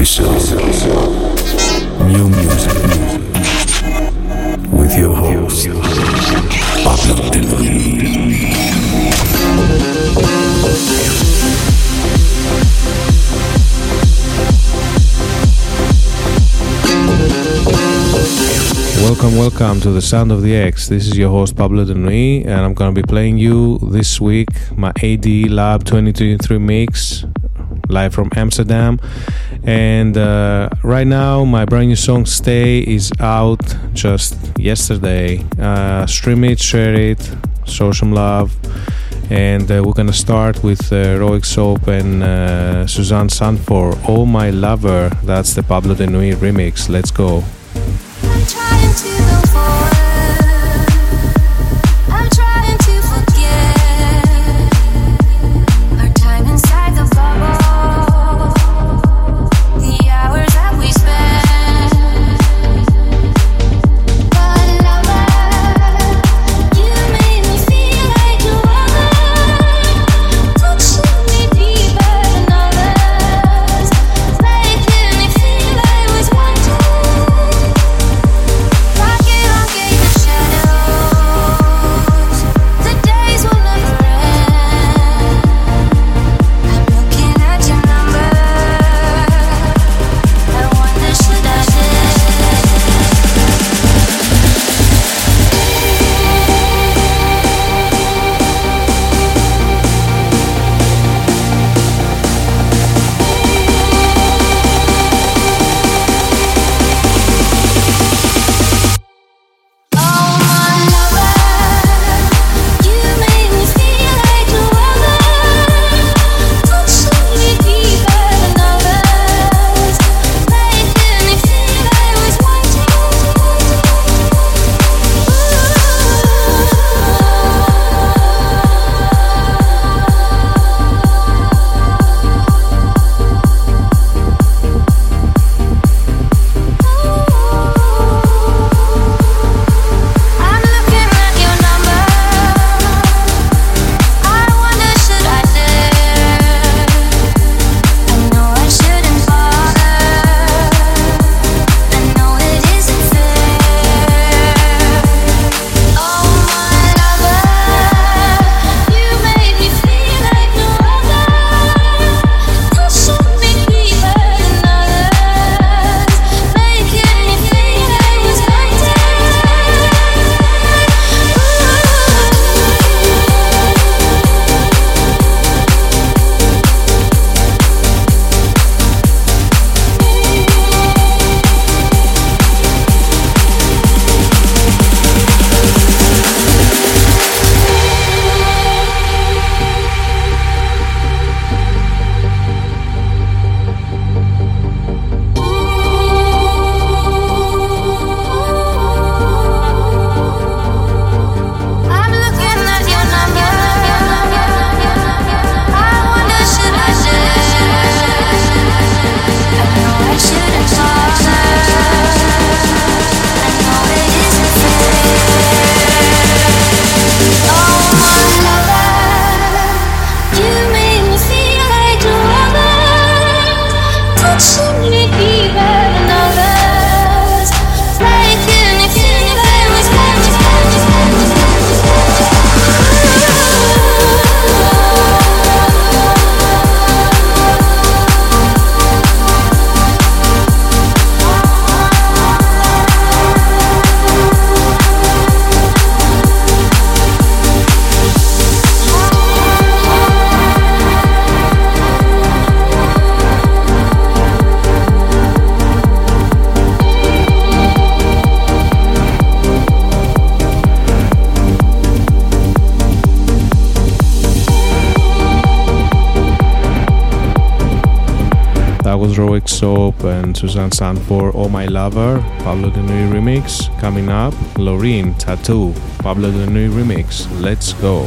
episode. New music. With your host, Pablo Denuit. Welcome, welcome to the Sound of the X. This is your host Pablo Denuit, and I'm gonna be playing you this week my AD Lab 2023 mix live from Amsterdam. And uh, right now, my brand new song "Stay" is out just yesterday. Uh, stream it, share it, show some love. And uh, we're gonna start with uh, Soap and uh, Susanne Sundfør, "Oh My Lover." That's the Pablo Denuit remix. Let's go. Soap and Susanne Sundfør, Oh My Lover, Pablo Denuit remix. Coming up, Loreen, Tattoo, Pablo Denuit remix. Let's go.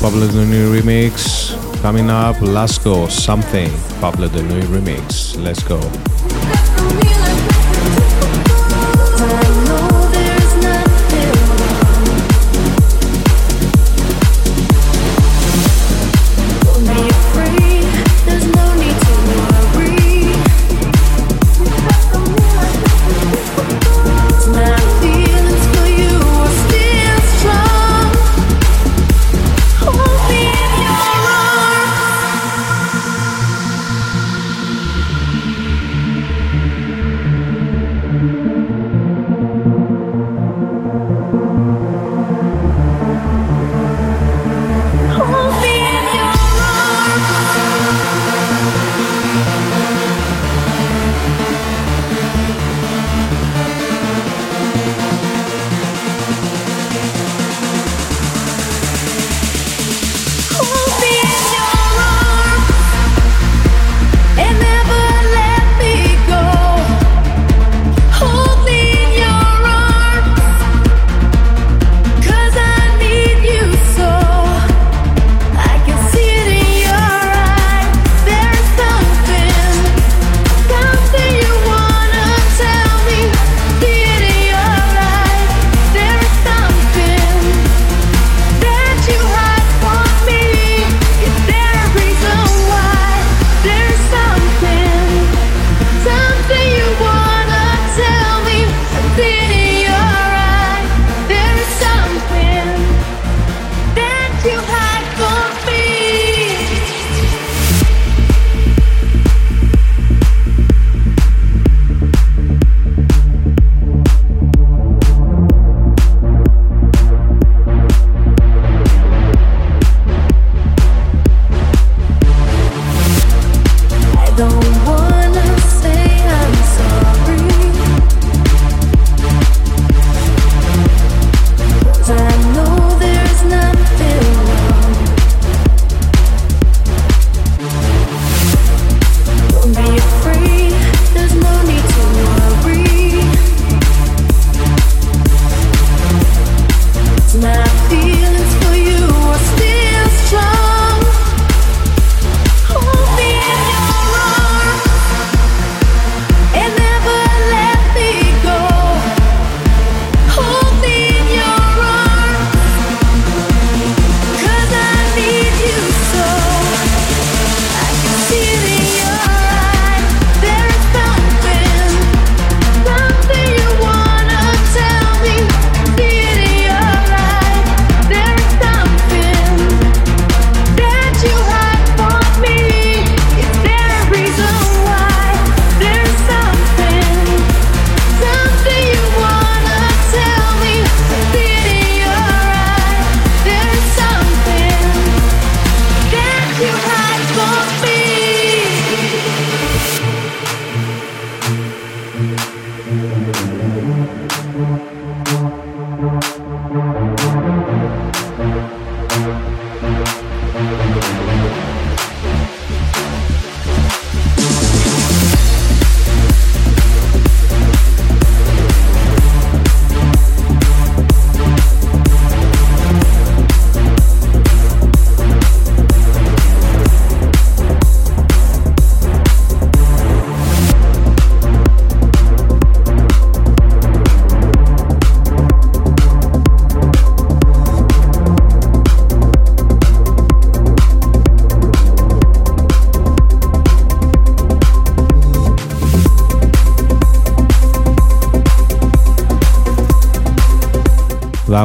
Pablo Denuit remix. Coming up, Lasgo, Something, Pablo Denuit remix. Let's go.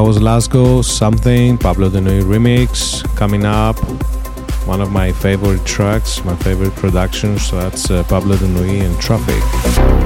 Was Lasgo, Something, Pablo Denuit remix. Coming up, one of my favorite tracks, my favorite productions. So that's uh, Pablo De Nuit and Traffic.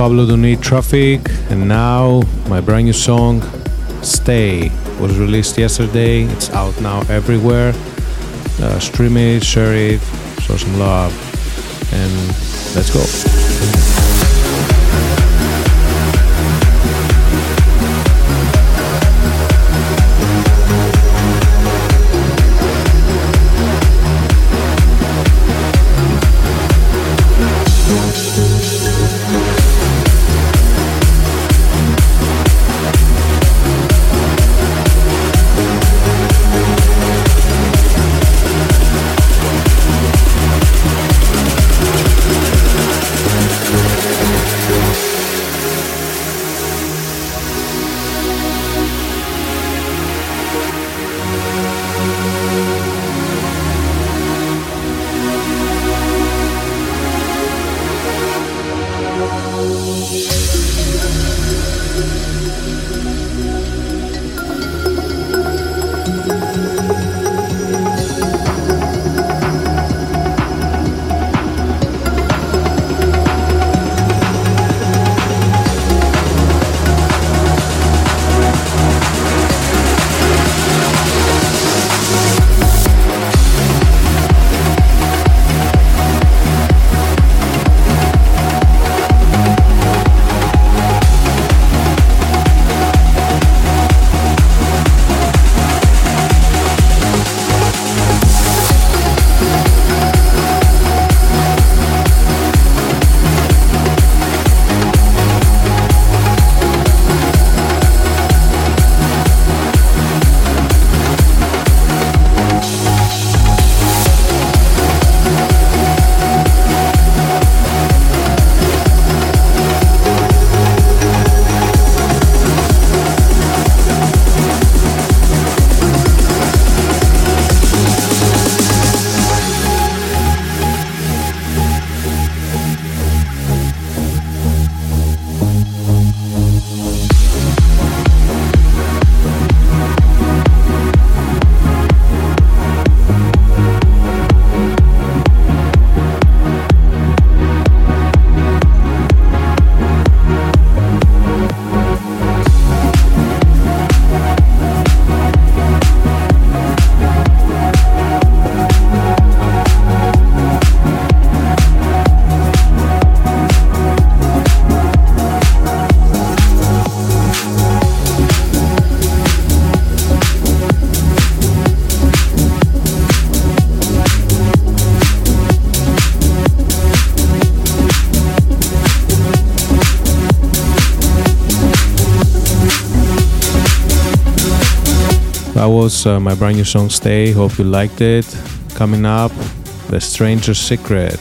Pablo Denuit Traffic, and now my brand new song, Stay, was released yesterday. It's out now everywhere. Uh, stream it, share it, show some love, and let's go. Was uh, my brand new song Stay. Hope you liked it. Coming up, The Strangest Secret,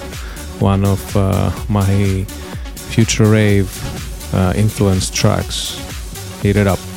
one of uh, my future rave uh, influence tracks. Hit it up.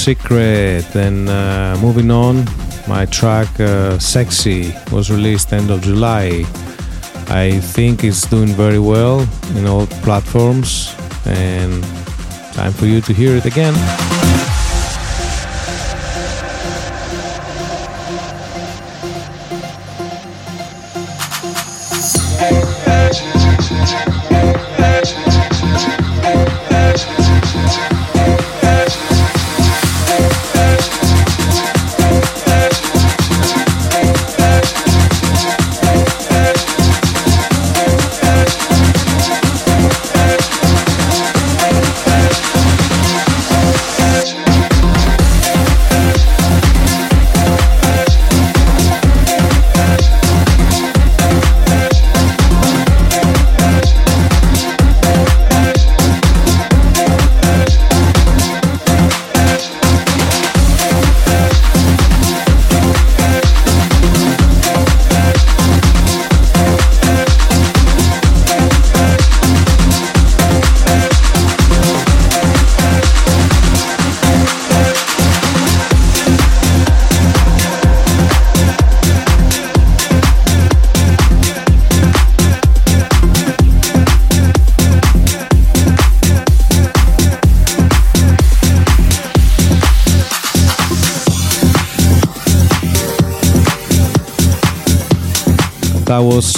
Secret. And uh, moving on, my track uh, "Sexy" was released end of July. I think it's doing very well in all platforms, and time for you to hear it again.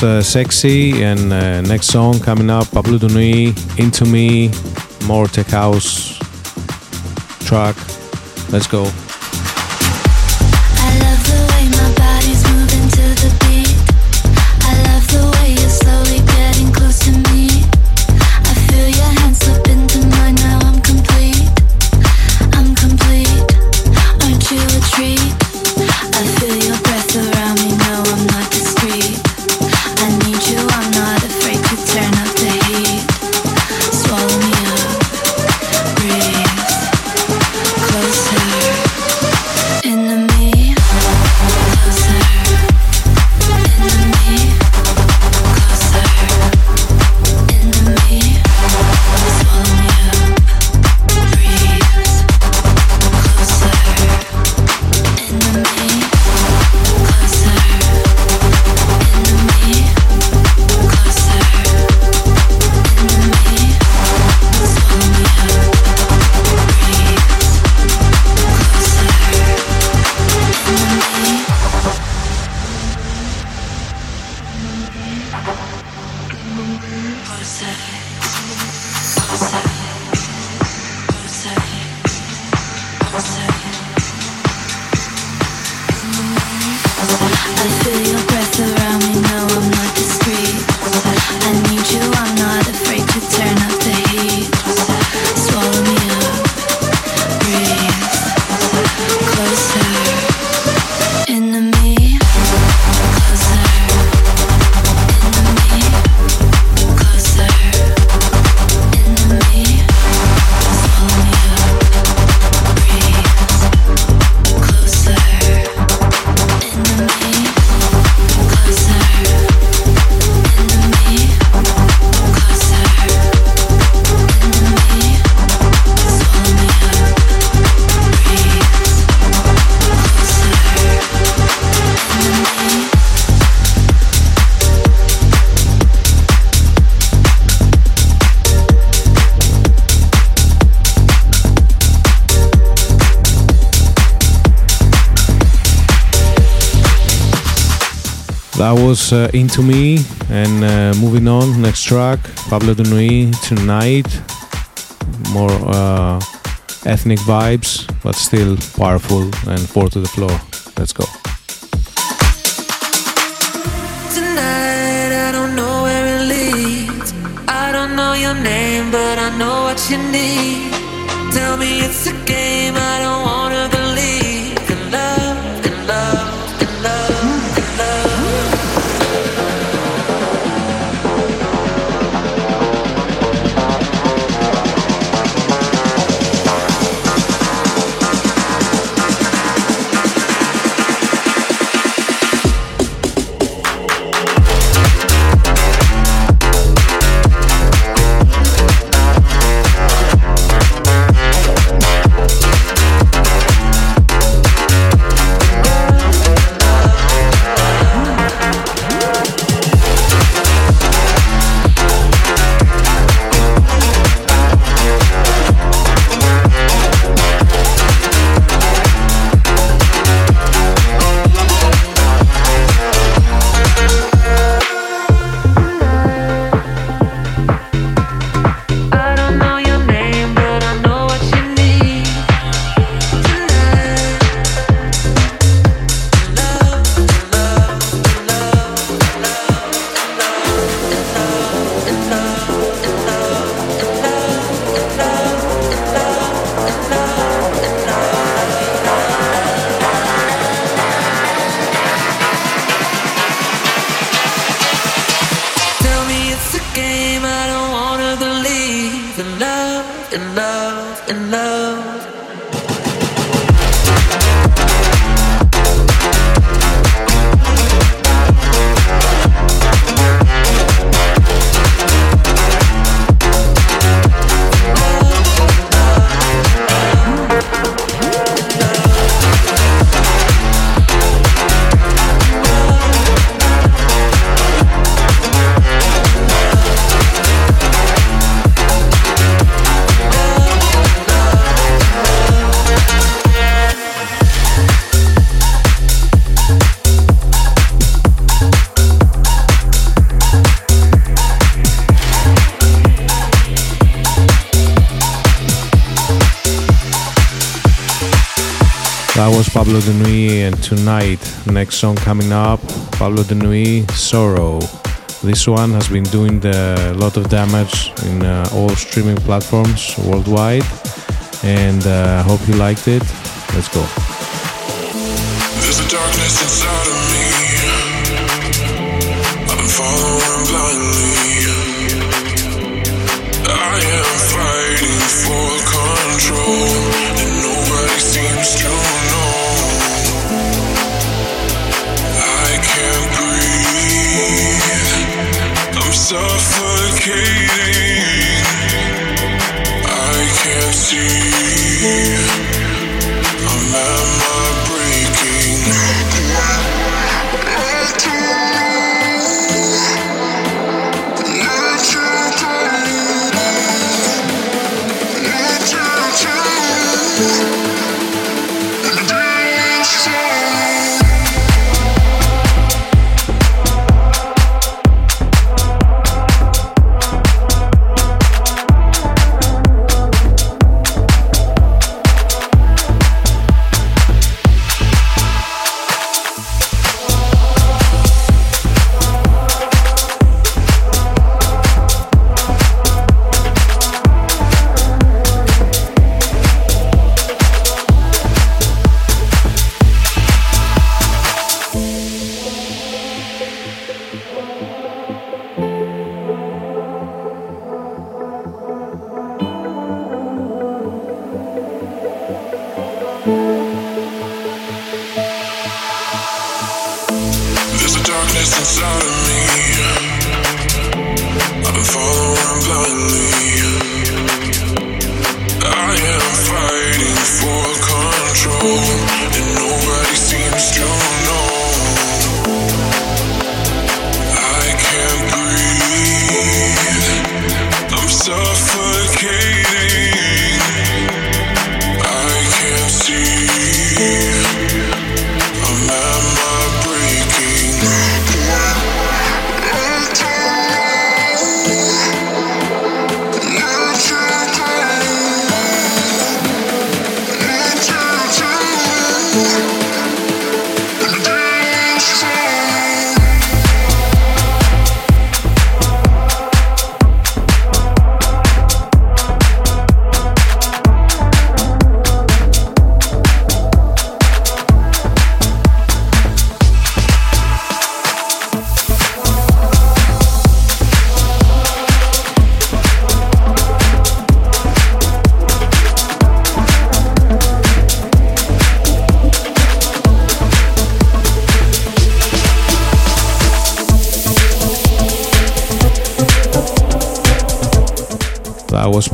Uh, sexy, and uh, next song coming up, Pablo Denuit, Into Me, more tech house track. Let's go. Was uh, Into Me. And uh, moving on, next track Pablo Denuit, Tonight. More uh, ethnic vibes, but still powerful and four to the floor. Let's go. Tonight, I don't know where it leads. I don't know your name, but I know what you need. Tell me it's a game I don't Pablo Denuit and Tonight. Next song coming up Pablo Denuit, Sorrow. This one has been doing a lot of damage in uh, all streaming platforms worldwide, and I uh, hope you liked it. Let's go. Suffocating.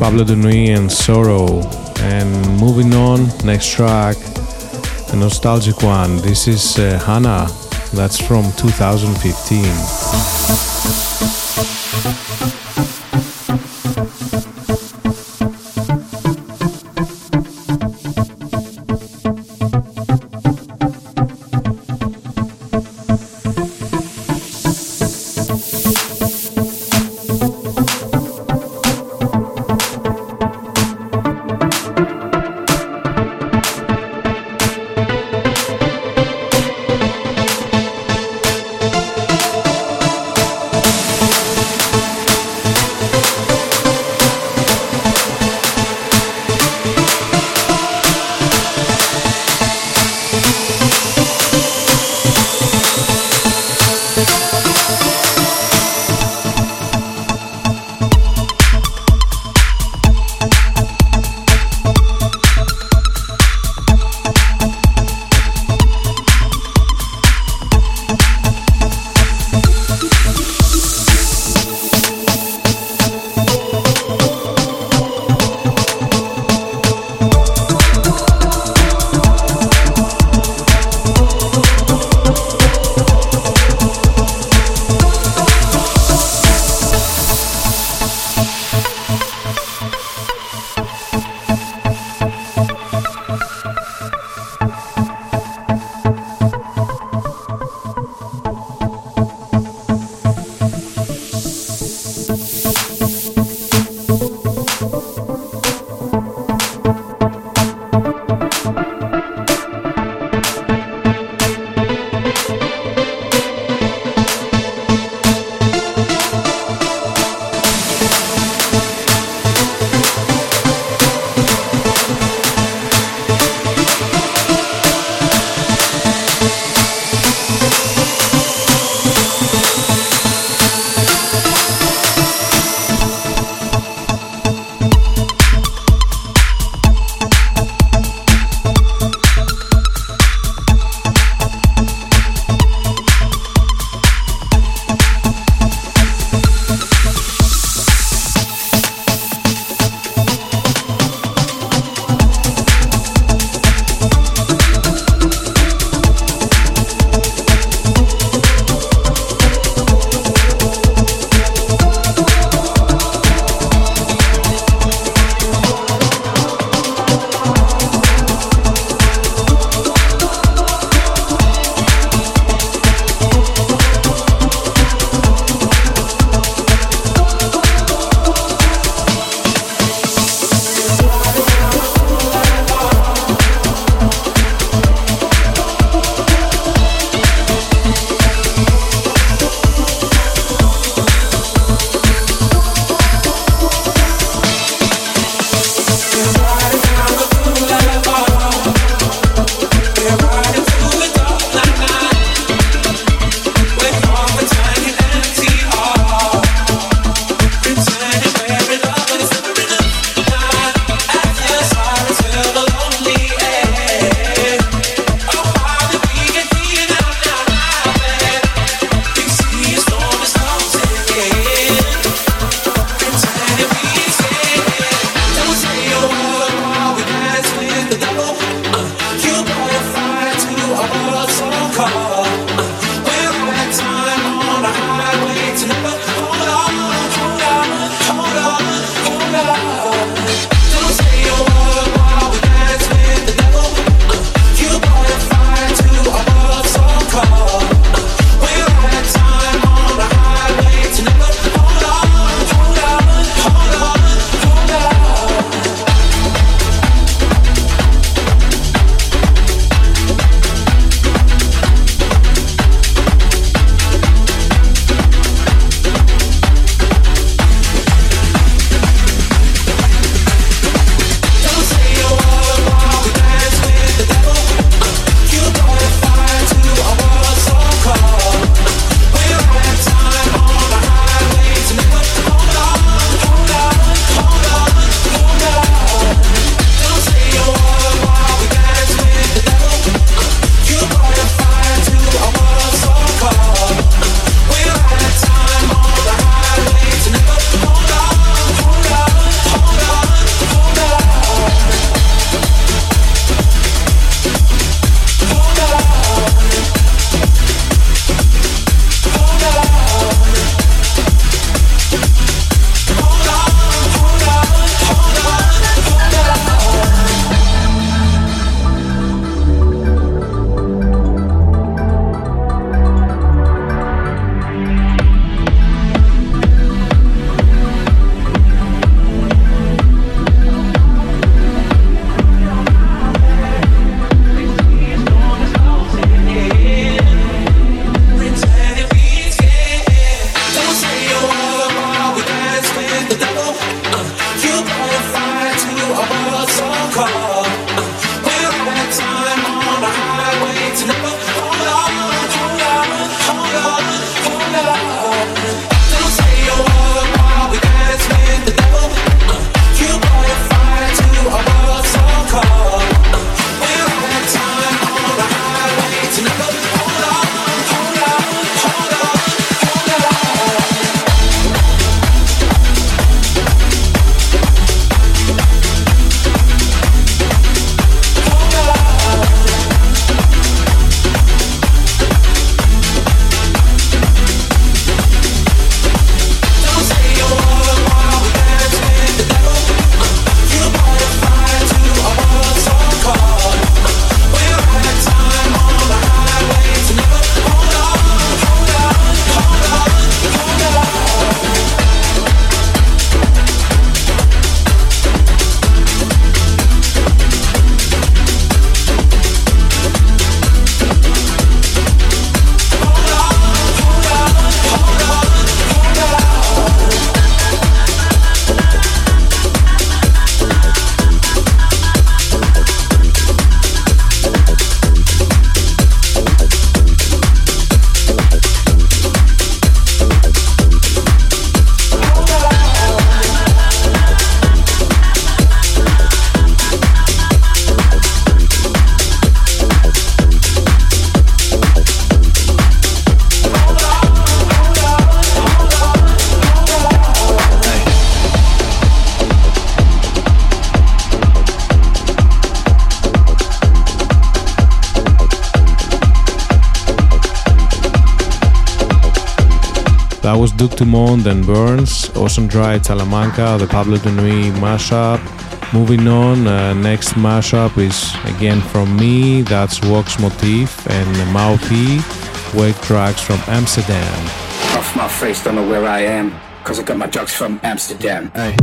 Pablo Denuit and Sorrow. And moving on, next track, a nostalgic one. This is uh, Hanna. That's from 2015. Duke Dumont and Burns, Ocean Drive Talamanca. the Pablo Denuit mashup. Moving on, uh, next mashup is again from me, that's Wax Motif and Mau P, Wake Tracks from Amsterdam. Off my face, don't know where I am, cause I got my drugs from Amsterdam. Hey.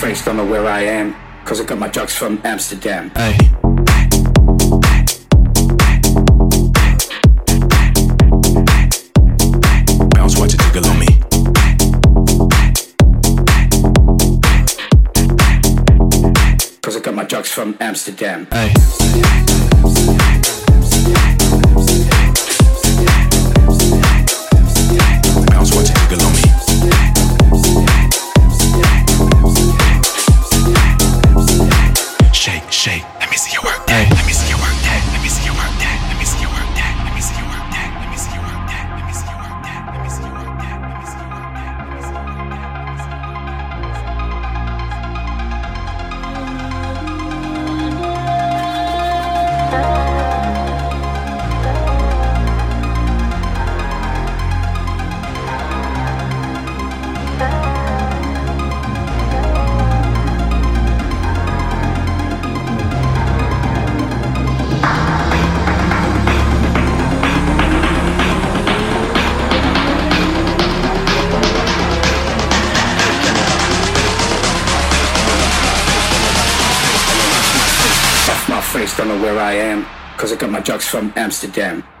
Face don't know where I am, cause I got my drugs from Amsterdam. Hey. Bounce, watch it on. Cause I got my drugs from Amsterdam. Hey. Amsterdam.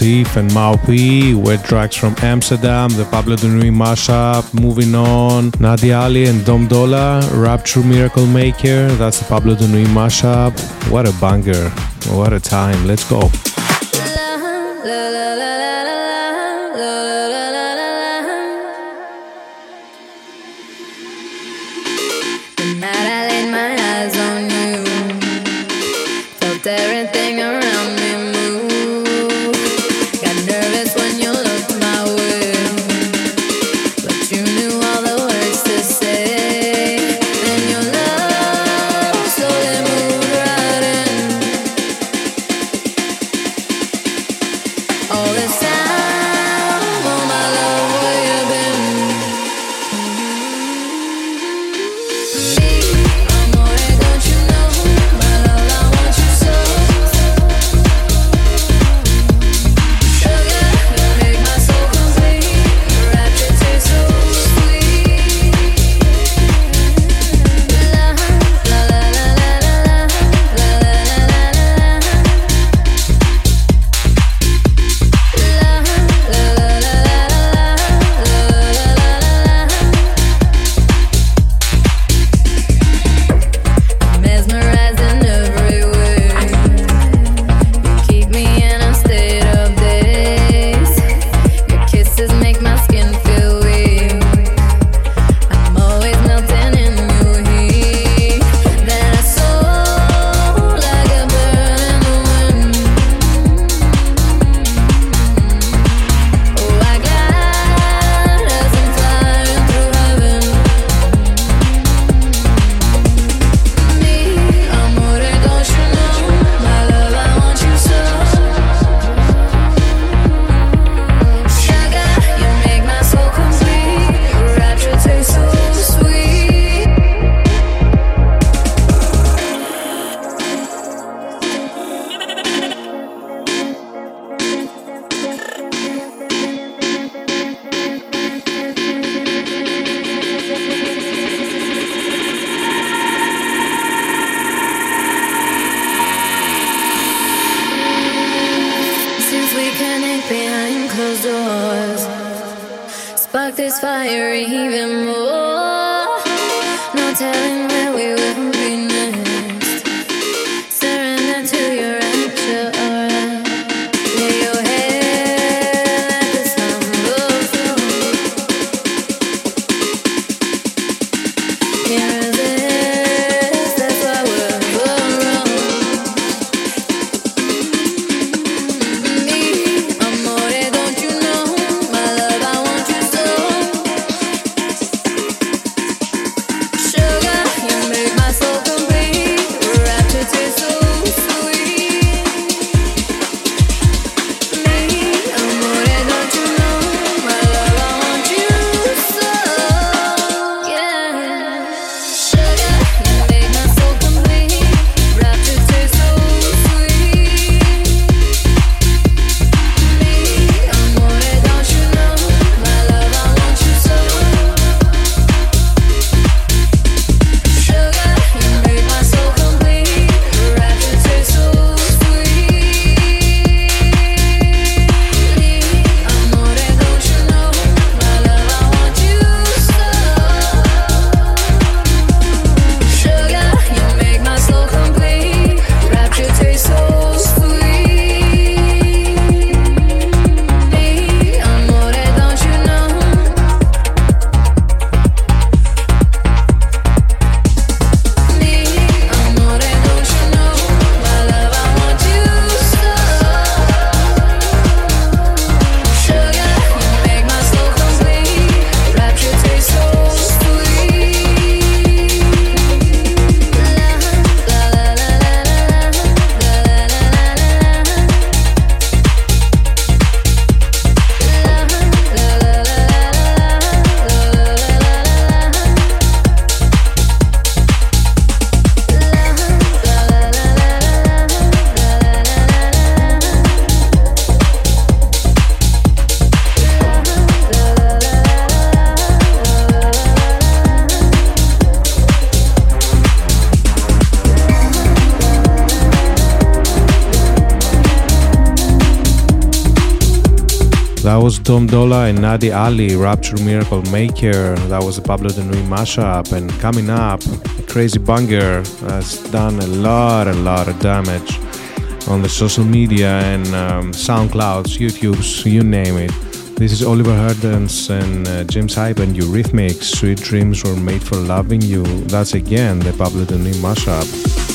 Motif and Mau P, wet tracks from Amsterdam, the Pablo Denuit mashup, Moving On, Nadia Ali and Dom Dolla, Rapture Miracle Maker, that's the Pablo Denuit mashup. What a banger, what a time, let's go. That was Dom Dolla and Nadia Ali, Rapture Miracle Maker. That was a Pablo Denuit mashup. And coming up, Crazy Banger has done a lot, a lot of damage on the social media and um, SoundClouds, YouTubes, you name it. This is Oliver Heldens and uh, James Hype and Eurythmics. Sweet dreams were made for loving you. That's again the Pablo Denuit mashup.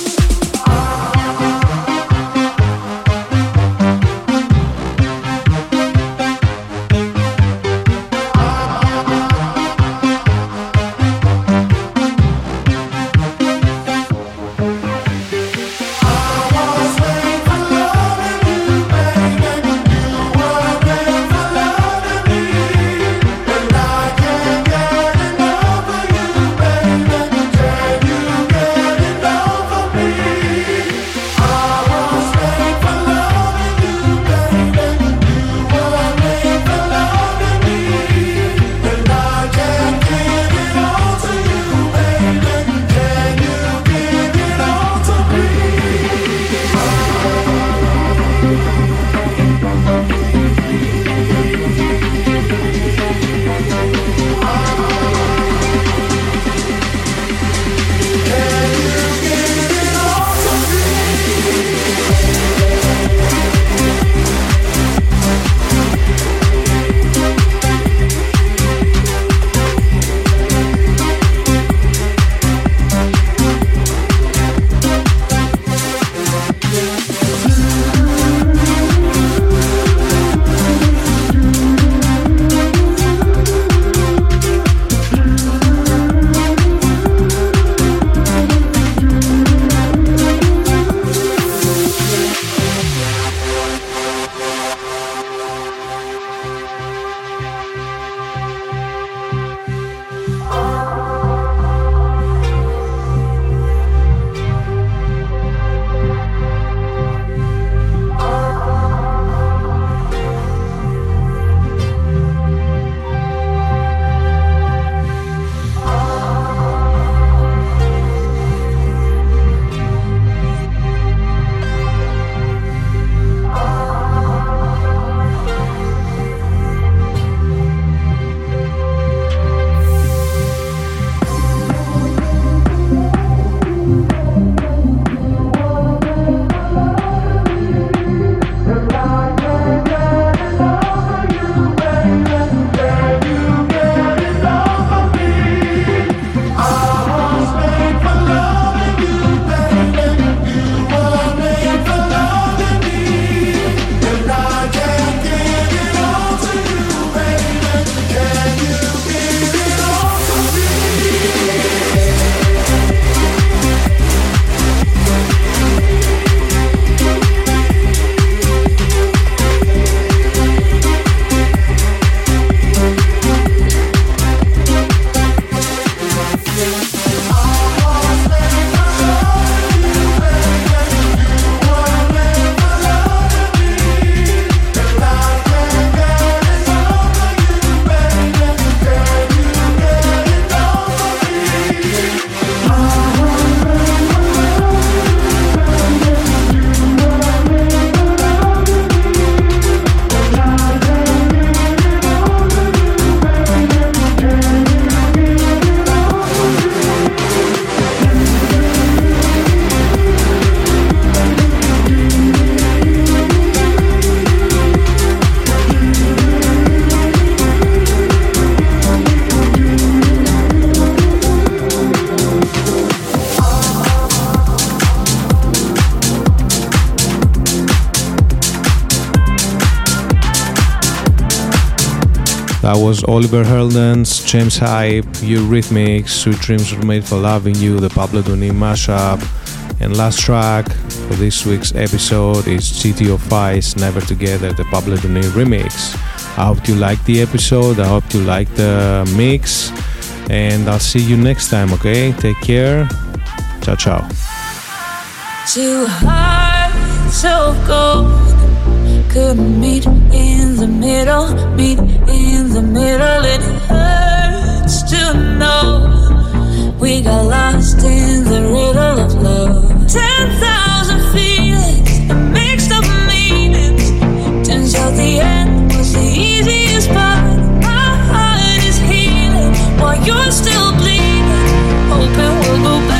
Was Oliver Heldens, James Hype, Eurythmics, Sweet Dreams Were Made for Loving You, the Pablo Denuit mashup. And last track for this week's episode is GT_Ofice, Never Together, the Pablo Denuit remix. I hope you liked the episode, I hope you liked the mix. And I'll see you next time, okay? Take care. Ciao, ciao. Of could meet middle, meet in the middle. It hurts to know we got lost in the riddle of love. Ten thousand feelings mixed up. Turns out the end was the easiest part. My heart is healing while you're still bleeding. Hoping we'll go back.